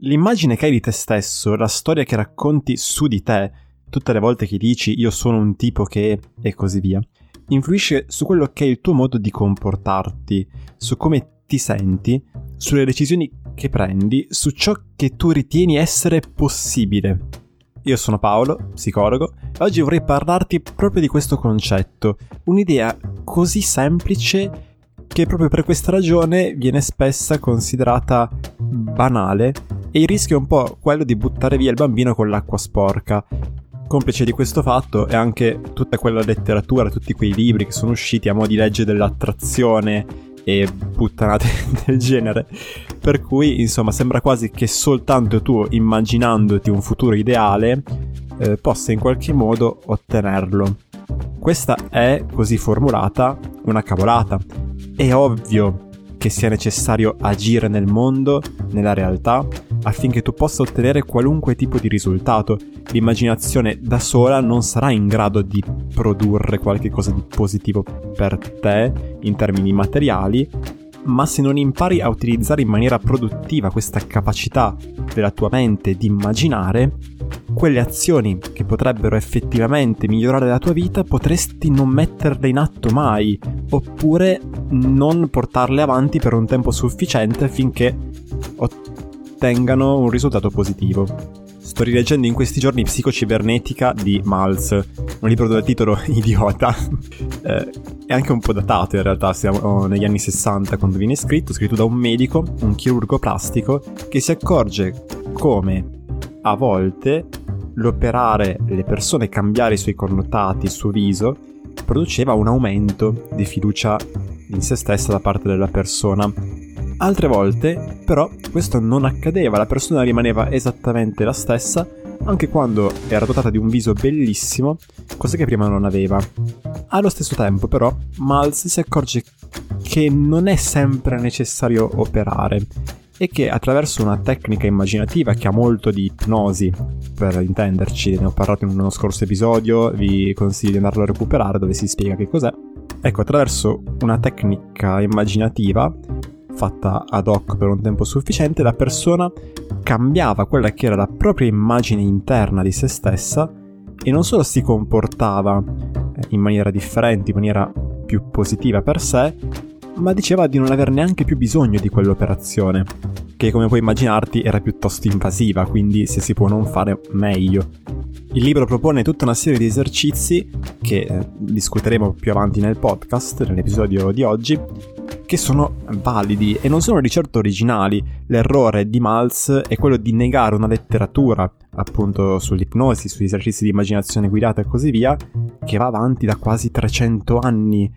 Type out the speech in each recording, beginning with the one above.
l'immagine che hai di te stesso, la storia che racconti su di te, tutte le volte che dici io sono un tipo che e così via, influisce su quello che è il tuo modo di comportarti, su come ti senti, sulle decisioni che prendi, su ciò che tu ritieni essere possibile. Io sono Paolo, psicologo, e oggi vorrei parlarti proprio di questo concetto, un'idea così semplice che proprio per questa ragione viene spessa considerata banale e il rischio è un po' quello di buttare via il bambino con l'acqua sporca. Complice di questo fatto è anche tutta quella letteratura, tutti quei libri che sono usciti a mo' di legge dell'attrazione e puttanate del genere. Per cui, insomma, sembra quasi che soltanto tu, immaginandoti un futuro ideale, eh, possa in qualche modo ottenerlo. Questa è, così formulata, una cavolata. È ovvio che sia necessario agire nel mondo, nella realtà, affinché tu possa ottenere qualunque tipo di risultato. L'immaginazione da sola non sarà in grado di produrre qualcosa di positivo per te in termini materiali, ma se non impari a utilizzare in maniera produttiva questa capacità della tua mente di immaginare, quelle azioni che potrebbero effettivamente migliorare la tua vita potresti non metterle in atto mai, oppure non portarle avanti per un tempo sufficiente affinché ottengano un risultato positivo. Sto rileggendo in questi giorni Psicocibernetica di Malz, un libro dal titolo Idiota. eh, è anche un po' datato in realtà, siamo negli anni 60 quando viene scritto, scritto da un medico, un chirurgo plastico, che si accorge come a volte l'operare le persone cambiare i suoi connotati, il suo viso, produceva un aumento di fiducia in se stessa da parte della persona. Altre volte, però, questo non accadeva, la persona rimaneva esattamente la stessa, anche quando era dotata di un viso bellissimo, cosa che prima non aveva. Allo stesso tempo, però, Miles si accorge che non è sempre necessario operare e che attraverso una tecnica immaginativa che ha molto di ipnosi, per intenderci, ne ho parlato in uno scorso episodio, vi consiglio di andarlo a recuperare dove si spiega che cos'è. Ecco, attraverso una tecnica immaginativa fatta ad hoc per un tempo sufficiente, la persona cambiava quella che era la propria immagine interna di se stessa e non solo si comportava eh, in maniera differente, in maniera più positiva per sé, ma diceva di non aver neanche più bisogno di quell'operazione, che come puoi immaginarti era piuttosto invasiva, quindi se si può non fare meglio. Il libro propone tutta una serie di esercizi che eh, discuteremo più avanti nel podcast, nell'episodio di oggi, che sono validi e non sono di certo originali. L'errore di Maltz è quello di negare una letteratura, appunto sull'ipnosi, sugli esercizi di immaginazione guidata e così via, che va avanti da quasi 300 anni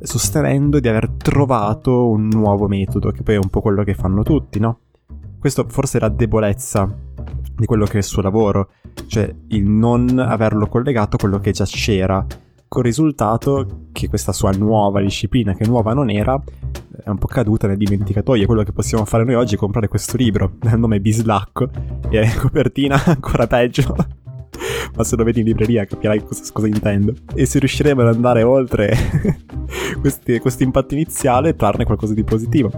sostenendo di aver trovato un nuovo metodo, che poi è un po' quello che fanno tutti, no? Questo forse è la debolezza di quello che è il suo lavoro, cioè il non averlo collegato a quello che già c'era, col risultato che questa sua nuova disciplina, che nuova non era, è un po' caduta nel dimenticatoio. Quello che possiamo fare noi oggi è comprare questo libro, dal nome Bislacco, e copertina ancora peggio ma se lo vedi in libreria capirai cosa, cosa intendo. E se riusciremo ad andare oltre questo impatto iniziale, trarne qualcosa di positivo.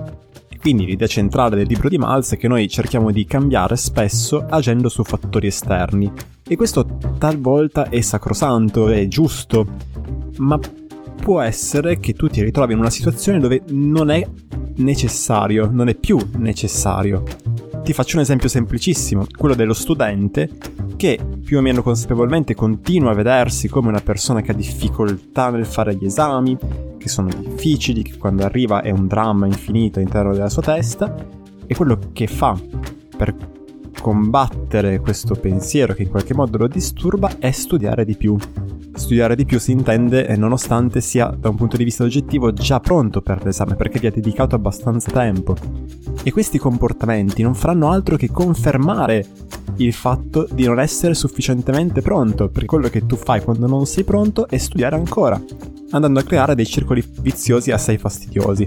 Quindi l'idea centrale del libro di Miles è che noi cerchiamo di cambiare spesso agendo su fattori esterni. E questo talvolta è sacrosanto, è giusto, ma può essere che tu ti ritrovi in una situazione dove non è necessario, non è più necessario. Ti faccio un esempio semplicissimo, quello dello studente che più o meno consapevolmente continua a vedersi come una persona che ha difficoltà nel fare gli esami, che sono difficili, che quando arriva è un dramma infinito all'interno della sua testa, e quello che fa per combattere questo pensiero che in qualche modo lo disturba è studiare di più. Studiare di più si intende nonostante sia da un punto di vista oggettivo già pronto per l'esame perché vi ha dedicato abbastanza tempo. E questi comportamenti non faranno altro che confermare il fatto di non essere sufficientemente pronto, perché quello che tu fai quando non sei pronto è studiare ancora, andando a creare dei circoli viziosi assai fastidiosi.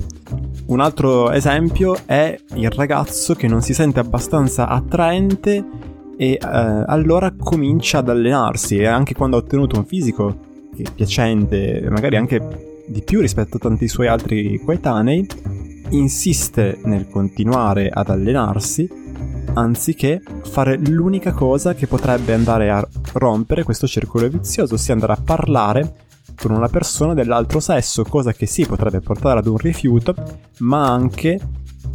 Un altro esempio è il ragazzo che non si sente abbastanza attraente e eh, allora comincia ad allenarsi e anche quando ha ottenuto un fisico che è piacente, magari anche di più rispetto a tanti suoi altri coetanei, insiste nel continuare ad allenarsi anziché fare l'unica cosa che potrebbe andare a rompere questo circolo vizioso, ossia andare a parlare con una persona dell'altro sesso, cosa che sì potrebbe portare ad un rifiuto, ma anche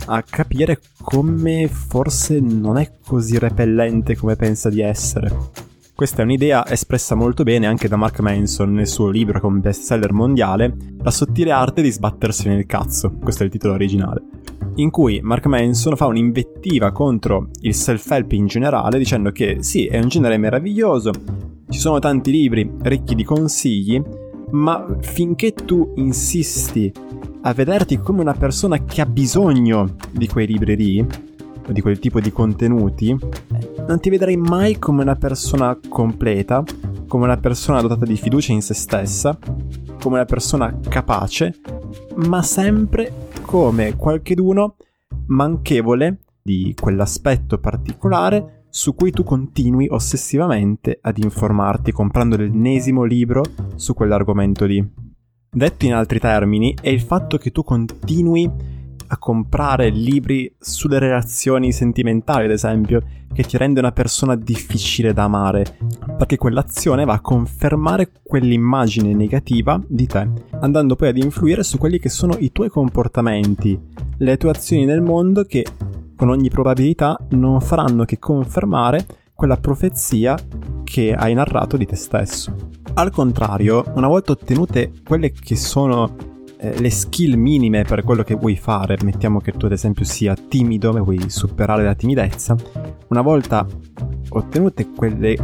a capire come forse non è così repellente come pensa di essere. Questa è un'idea espressa molto bene anche da Mark Manson nel suo libro come bestseller mondiale, La sottile arte di sbattersi nel cazzo, questo è il titolo originale, in cui Mark Manson fa un'invettiva contro il self-help in generale dicendo che sì, è un genere meraviglioso, ci sono tanti libri ricchi di consigli, ma finché tu insisti a vederti come una persona che ha bisogno di quei libri lì, o di quel tipo di contenuti, non ti vedrai mai come una persona completa, come una persona dotata di fiducia in se stessa, come una persona capace, ma sempre come qualcheduno manchevole di quell'aspetto particolare su cui tu continui ossessivamente ad informarti comprando l'ennesimo libro su quell'argomento lì. Detto in altri termini, è il fatto che tu continui a comprare libri sulle relazioni sentimentali, ad esempio, che ti rende una persona difficile da amare, perché quell'azione va a confermare quell'immagine negativa di te, andando poi ad influire su quelli che sono i tuoi comportamenti, le tue azioni nel mondo che con ogni probabilità non faranno che confermare quella profezia che hai narrato di te stesso. Al contrario, una volta ottenute quelle che sono eh, le skill minime per quello che vuoi fare, mettiamo che tu ad esempio sia timido e vuoi superare la timidezza, una volta ottenute quelle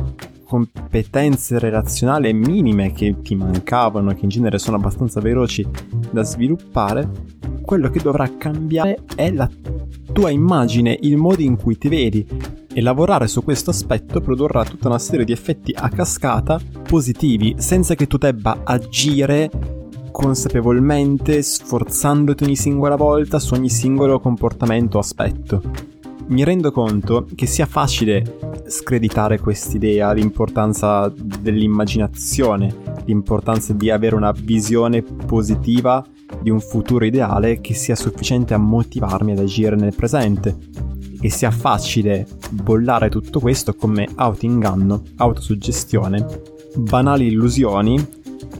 competenze relazionali minime che ti mancavano, che in genere sono abbastanza veloci da sviluppare, quello che dovrà cambiare è la tua immagine, il modo in cui ti vedi e lavorare su questo aspetto produrrà tutta una serie di effetti a cascata positivi senza che tu debba agire consapevolmente, sforzandoti ogni singola volta su ogni singolo comportamento o aspetto. Mi rendo conto che sia facile screditare quest'idea, l'importanza dell'immaginazione, l'importanza di avere una visione positiva di un futuro ideale che sia sufficiente a motivarmi ad agire nel presente. E sia facile bollare tutto questo come autoinganno, autosuggestione, banali illusioni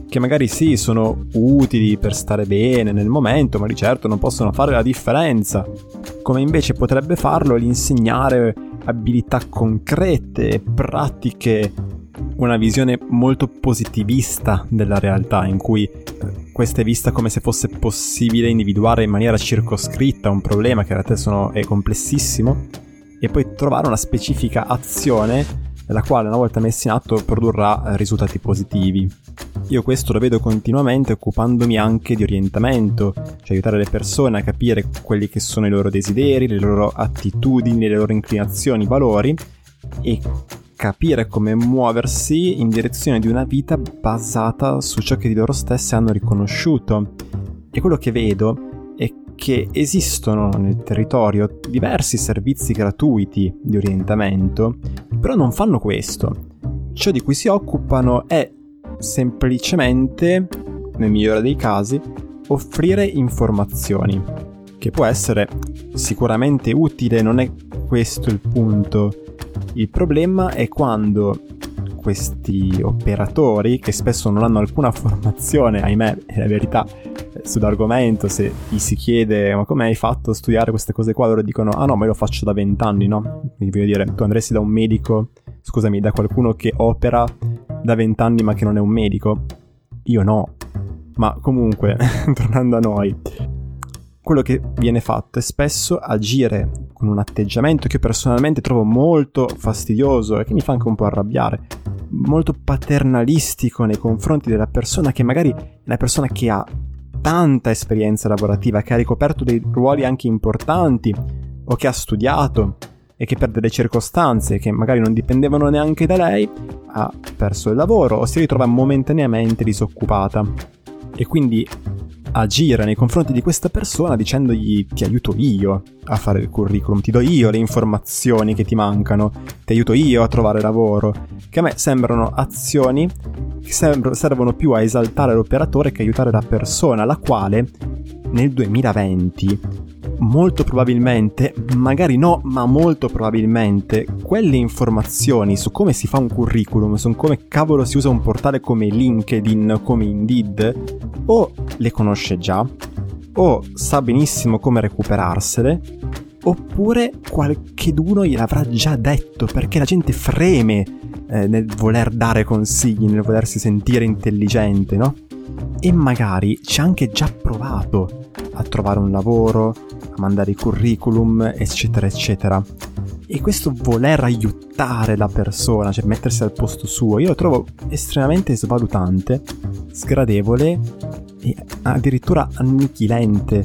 che magari sì sono utili per stare bene nel momento, ma di certo non possono fare la differenza, come invece potrebbe farlo l'insegnare abilità concrete, pratiche, una visione molto positivista della realtà in cui eh, questa è vista come se fosse possibile individuare in maniera circoscritta un problema che in realtà sono, è complessissimo e poi trovare una specifica azione la quale una volta messa in atto produrrà risultati positivi. Io questo lo vedo continuamente occupandomi anche di orientamento, cioè aiutare le persone a capire quelli che sono i loro desideri, le loro attitudini, le loro inclinazioni, i valori e capire come muoversi in direzione di una vita basata su ciò che di loro stessi hanno riconosciuto. E quello che vedo è che esistono nel territorio diversi servizi gratuiti di orientamento, però non fanno questo. Ciò di cui si occupano è semplicemente, nel migliore dei casi, offrire informazioni, che può essere sicuramente utile, non è questo il punto. Il problema è quando questi operatori, che spesso non hanno alcuna formazione, ahimè, è la verità, sull'argomento, se gli si chiede ma come hai fatto a studiare queste cose qua, loro dicono ah no, ma io lo faccio da vent'anni, no? Quindi voglio dire, tu andresti da un medico, scusami, da qualcuno che opera da vent'anni ma che non è un medico? Io no. Ma comunque, tornando a noi, quello che viene fatto è spesso agire con un atteggiamento che personalmente trovo molto fastidioso e che mi fa anche un po' arrabbiare, molto paternalistico nei confronti della persona che magari è una persona che ha tanta esperienza lavorativa, che ha ricoperto dei ruoli anche importanti o che ha studiato e che per delle circostanze che magari non dipendevano neanche da lei ha perso il lavoro o si ritrova momentaneamente disoccupata. E quindi agire nei confronti di questa persona dicendogli ti aiuto io a fare il curriculum, ti do io le informazioni che ti mancano, ti aiuto io a trovare lavoro, che a me sembrano azioni che servono più a esaltare l'operatore che aiutare la persona, la quale nel 2020 molto probabilmente, magari no, ma molto probabilmente, quelle informazioni su come si fa un curriculum, su come cavolo si usa un portale come LinkedIn, come Indeed, o le conosce già, o sa benissimo come recuperarsele, oppure qualcheduno gliel'avrà già detto perché la gente freme eh, nel voler dare consigli, nel volersi sentire intelligente, no? E magari ci ha anche già provato a trovare un lavoro, a mandare i curriculum, eccetera, eccetera. E questo voler aiutare la persona, cioè mettersi al posto suo, io lo trovo estremamente svalutante, sgradevole e addirittura annichilente.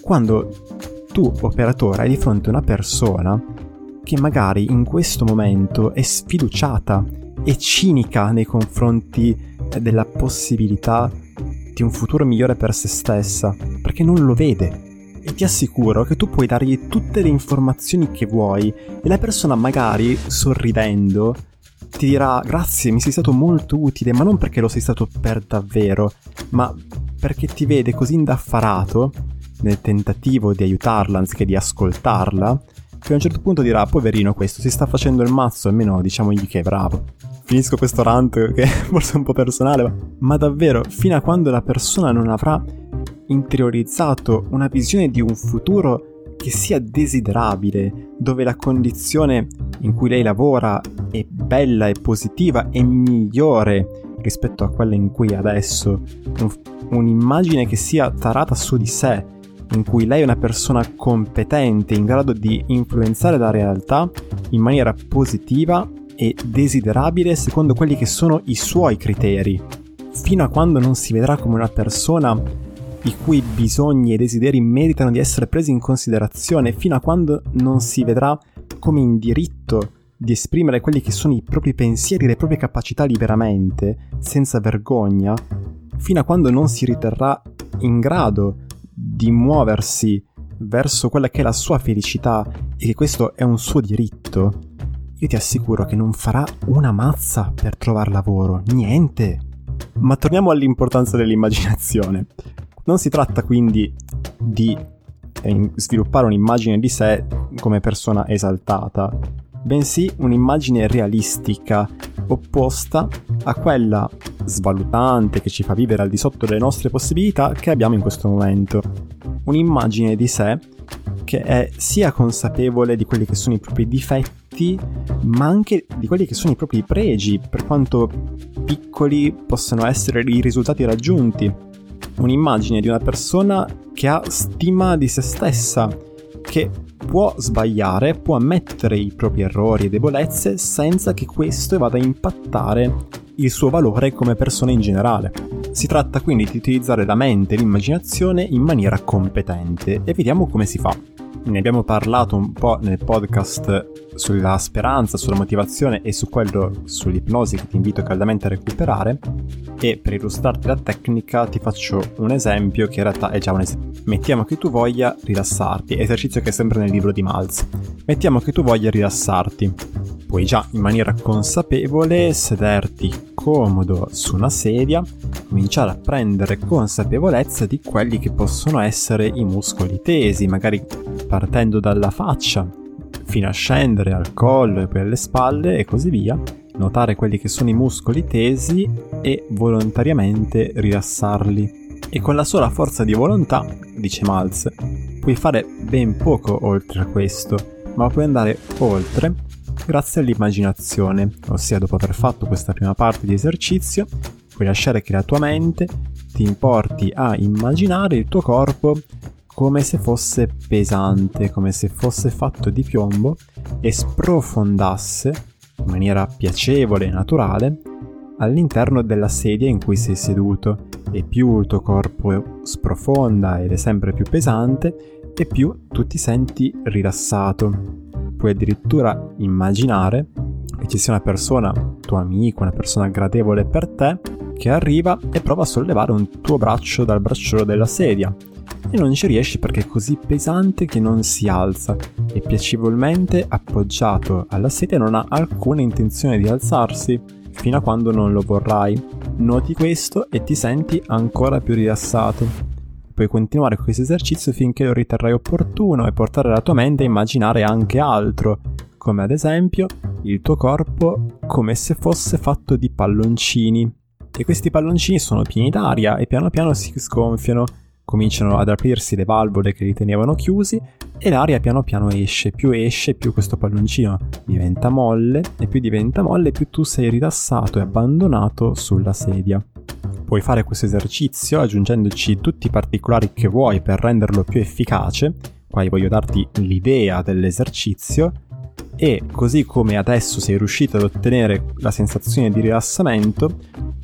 Quando tu, operatore, hai di fronte una persona che magari in questo momento è sfiduciata e cinica nei confronti della possibilità di un futuro migliore per se stessa, perché non lo vede. E ti assicuro che tu puoi dargli tutte le informazioni che vuoi e la persona magari, sorridendo, ti dirà grazie, mi sei stato molto utile, ma non perché lo sei stato per davvero, ma perché ti vede così indaffarato nel tentativo di aiutarla anziché di ascoltarla, che a un certo punto dirà, poverino questo, si sta facendo il mazzo, almeno diciamogli che è bravo. Finisco questo rant che forse è un po' personale, ma davvero, fino a quando la persona non avrà interiorizzato una visione di un futuro che sia desiderabile, dove la condizione in cui lei lavora è bella e positiva e migliore rispetto a quella in cui è adesso, un, un'immagine che sia tarata su di sé, in cui lei è una persona competente, in grado di influenzare la realtà in maniera positiva e desiderabile secondo quelli che sono i suoi criteri, fino a quando non si vedrà come una persona i cui bisogni e desideri meritano di essere presi in considerazione, fino a quando non si vedrà come in diritto di esprimere quelli che sono i propri pensieri, le proprie capacità liberamente, senza vergogna, fino a quando non si riterrà in grado di muoversi verso quella che è la sua felicità e che questo è un suo diritto, io ti assicuro che non farà una mazza per trovare lavoro, niente. Ma torniamo all'importanza dell'immaginazione. Non si tratta quindi di eh, sviluppare un'immagine di sé come persona esaltata, bensì un'immagine realistica, opposta a quella svalutante che ci fa vivere al di sotto delle nostre possibilità che abbiamo in questo momento. Un'immagine di sé che è sia consapevole di quelli che sono i propri difetti, ma anche di quelli che sono i propri pregi, per quanto piccoli possano essere i risultati raggiunti. Un'immagine di una persona che ha stima di se stessa, che può sbagliare, può ammettere i propri errori e debolezze senza che questo vada a impattare il suo valore come persona in generale. Si tratta quindi di utilizzare la mente e l'immaginazione in maniera competente e vediamo come si fa. Ne abbiamo parlato un po' nel podcast sulla speranza, sulla motivazione e su quello sull'ipnosi che ti invito caldamente a recuperare e per illustrarti la tecnica ti faccio un esempio che in realtà è già un esempio. Mettiamo che tu voglia rilassarti, esercizio che è sempre nel libro di Malz. Mettiamo che tu voglia rilassarti. Puoi già in maniera consapevole sederti comodo su una sedia, cominciare a prendere consapevolezza di quelli che possono essere i muscoli tesi, magari partendo dalla faccia, fino a scendere al collo e poi alle spalle e così via, notare quelli che sono i muscoli tesi e volontariamente rilassarli. E con la sola forza di volontà, dice Malz, puoi fare ben poco oltre a questo, ma puoi andare oltre grazie all'immaginazione, ossia dopo aver fatto questa prima parte di esercizio, puoi lasciare che la tua mente ti importi a immaginare il tuo corpo come se fosse pesante, come se fosse fatto di piombo e sprofondasse in maniera piacevole e naturale all'interno della sedia in cui sei seduto e più il tuo corpo sprofonda ed è sempre più pesante e più tu ti senti rilassato. Puoi addirittura immaginare che ci sia una persona, tuo amico, una persona gradevole per te, che arriva e prova a sollevare un tuo braccio dal bracciolo della sedia e non ci riesci perché è così pesante che non si alza e piacevolmente appoggiato alla sedia non ha alcuna intenzione di alzarsi fino a quando non lo vorrai. Noti questo e ti senti ancora più rilassato. Puoi continuare con questo esercizio finché lo riterrai opportuno e portare la tua mente a immaginare anche altro, come ad esempio il tuo corpo come se fosse fatto di palloncini. E questi palloncini sono pieni d'aria e piano piano si sgonfiano, cominciano ad aprirsi le valvole che li tenevano chiusi e l'aria piano piano esce. Più esce, più questo palloncino diventa molle e più diventa molle, più tu sei rilassato e abbandonato sulla sedia. Puoi fare questo esercizio aggiungendoci tutti i particolari che vuoi per renderlo più efficace. Qua voglio darti l'idea dell'esercizio e così come adesso sei riuscito ad ottenere la sensazione di rilassamento,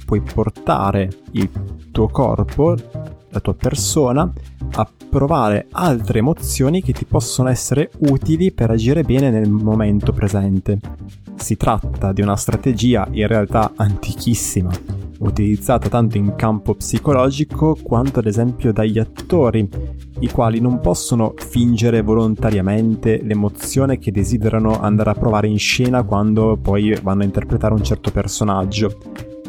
puoi portare il tuo corpo, la tua persona, a provare altre emozioni che ti possono essere utili per agire bene nel momento presente. Si tratta di una strategia in realtà antichissima, utilizzata tanto in campo psicologico quanto ad esempio dagli attori, i quali non possono fingere volontariamente l'emozione che desiderano andare a provare in scena quando poi vanno a interpretare un certo personaggio,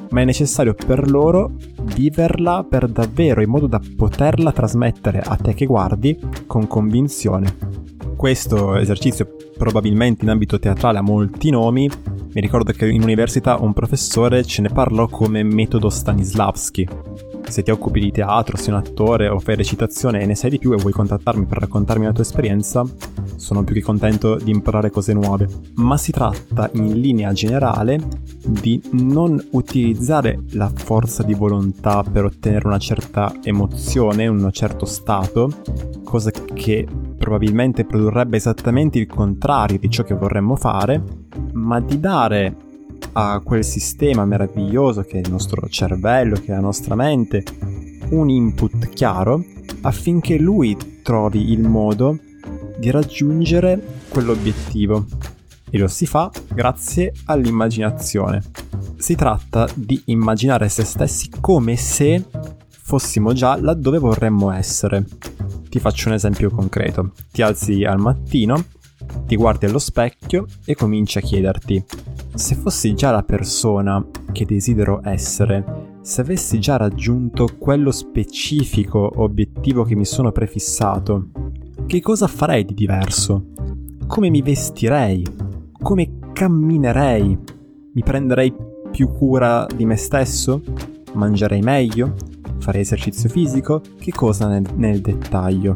ma è necessario per loro viverla per davvero in modo da poterla trasmettere a te che guardi con convinzione. Questo esercizio probabilmente in ambito teatrale ha molti nomi, mi ricordo che in università un professore ce ne parlò come metodo Stanislavski. Se ti occupi di teatro, sei un attore o fai recitazione e ne sai di più e vuoi contattarmi per raccontarmi la tua esperienza, sono più che contento di imparare cose nuove. Ma si tratta in linea generale di non utilizzare la forza di volontà per ottenere una certa emozione, un certo stato, cosa che probabilmente produrrebbe esattamente il contrario di ciò che vorremmo fare, ma di dare a quel sistema meraviglioso che è il nostro cervello, che è la nostra mente, un input chiaro affinché lui trovi il modo di raggiungere quell'obiettivo. E lo si fa grazie all'immaginazione. Si tratta di immaginare se stessi come se fossimo già laddove vorremmo essere. Ti faccio un esempio concreto. Ti alzi al mattino, ti guardi allo specchio e cominci a chiederti se fossi già la persona che desidero essere, se avessi già raggiunto quello specifico obiettivo che mi sono prefissato, che cosa farei di diverso? Come mi vestirei? Come camminerei? Mi prenderei più cura di me stesso? Mangerei meglio? Farei esercizio fisico? Che cosa nel, nel dettaglio?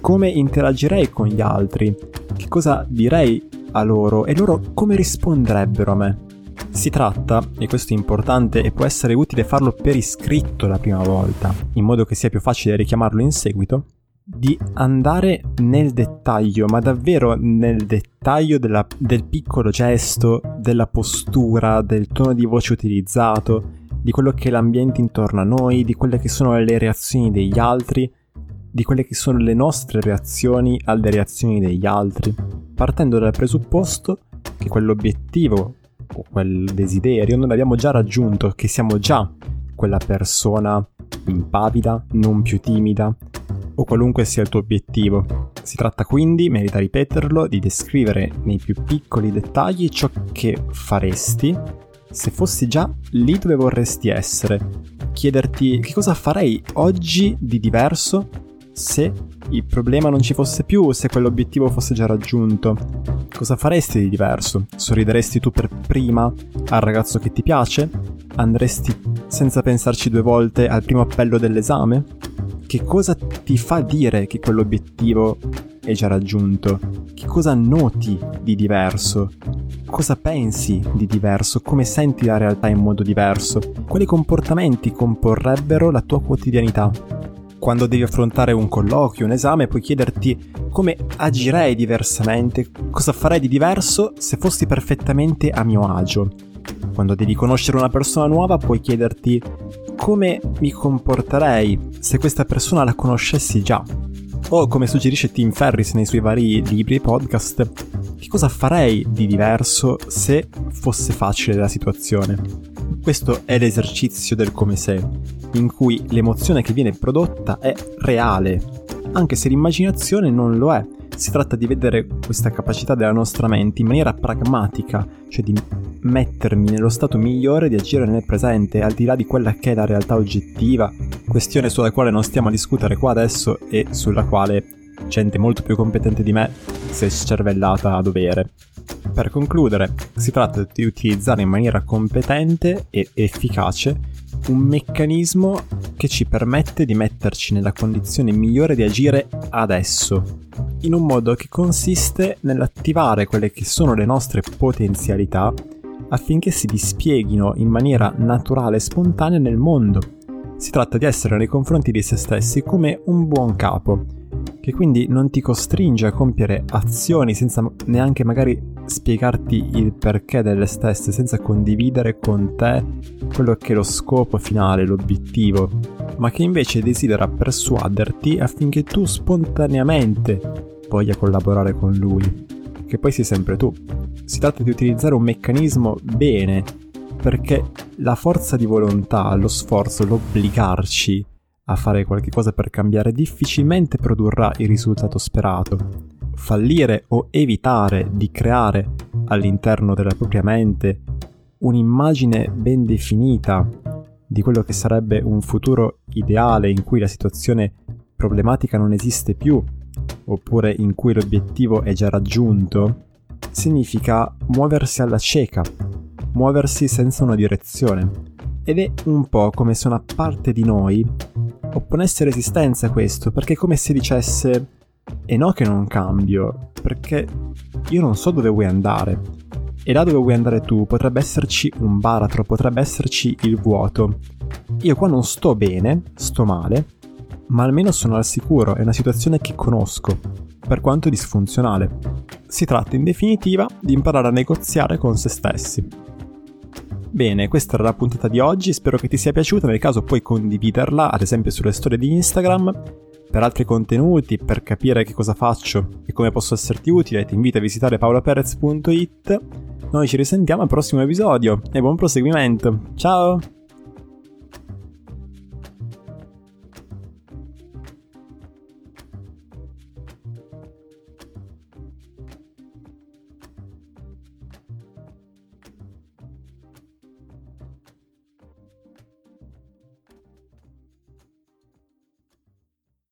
Come interagirei con gli altri? Che cosa direi a loro e loro come risponderebbero a me? Si tratta, e questo è importante e può essere utile farlo per iscritto la prima volta, in modo che sia più facile richiamarlo in seguito, di andare nel dettaglio, ma davvero nel dettaglio della, del piccolo gesto, della postura, del tono di voce utilizzato, di quello che è l'ambiente intorno a noi, di quelle che sono le reazioni degli altri, di quelle che sono le nostre reazioni alle reazioni degli altri, partendo dal presupposto che quell'obiettivo o quel desiderio noi l'abbiamo già raggiunto, che siamo già quella persona impavida, non più timida, o qualunque sia il tuo obiettivo. Si tratta quindi, merita ripeterlo, di descrivere nei più piccoli dettagli ciò che faresti se fossi già lì dove vorresti essere, chiederti che cosa farei oggi di diverso se il problema non ci fosse più, se quell'obiettivo fosse già raggiunto. Cosa faresti di diverso? Sorrideresti tu per prima al ragazzo che ti piace? Andresti senza pensarci due volte al primo appello dell'esame? Che cosa ti fa dire che quell'obiettivo è già raggiunto? Che cosa noti di diverso? Cosa pensi di diverso? Come senti la realtà in modo diverso? Quali comportamenti comporrebbero la tua quotidianità? Quando devi affrontare un colloquio, un esame, puoi chiederti come agirei diversamente, cosa farei di diverso se fossi perfettamente a mio agio. Quando devi conoscere una persona nuova, puoi chiederti come mi comporterei se questa persona la conoscessi già. O come suggerisce Tim Ferris nei suoi vari libri e podcast, che cosa farei di diverso se fosse facile la situazione. Questo è l'esercizio del come se, in cui l'emozione che viene prodotta è reale, anche se l'immaginazione non lo è. Si tratta di vedere questa capacità della nostra mente in maniera pragmatica, cioè di mettermi nello stato migliore di agire nel presente, al di là di quella che è la realtà oggettiva, questione sulla quale non stiamo a discutere qua adesso e sulla quale gente molto più competente di me si è scervellata a dovere. Per concludere, si tratta di utilizzare in maniera competente e efficace un meccanismo che ci permette di metterci nella condizione migliore di agire adesso, in un modo che consiste nell'attivare quelle che sono le nostre potenzialità affinché si dispieghino in maniera naturale e spontanea nel mondo. Si tratta di essere nei confronti di se stessi come un buon capo, che quindi non ti costringe a compiere azioni senza neanche magari spiegarti il perché delle stesse, senza condividere con te quello che è lo scopo finale, l'obiettivo, ma che invece desidera persuaderti affinché tu spontaneamente voglia collaborare con lui, che poi sei sempre tu. Si tratta di utilizzare un meccanismo bene, perché la forza di volontà, lo sforzo, l'obbligarci a fare qualche cosa per cambiare difficilmente produrrà il risultato sperato. Fallire o evitare di creare all'interno della propria mente un'immagine ben definita di quello che sarebbe un futuro ideale in cui la situazione problematica non esiste più, oppure in cui l'obiettivo è già raggiunto, significa muoversi alla cieca, muoversi senza una direzione. Ed è un po' come se una parte di noi opponesse resistenza a questo, perché è come se dicesse e no che non cambio, perché io non so dove vuoi andare. E là dove vuoi andare tu potrebbe esserci un baratro, potrebbe esserci il vuoto. Io qua non sto bene, sto male, ma almeno sono al sicuro, è una situazione che conosco, per quanto disfunzionale. Si tratta in definitiva di imparare a negoziare con se stessi. Bene, questa era la puntata di oggi, spero che ti sia piaciuta, nel caso puoi condividerla, ad esempio sulle storie di Instagram. Per altri contenuti, per capire che cosa faccio e come posso esserti utile, ti invito a visitare paolaperez.it. Noi ci risentiamo al prossimo episodio e buon proseguimento. Ciao!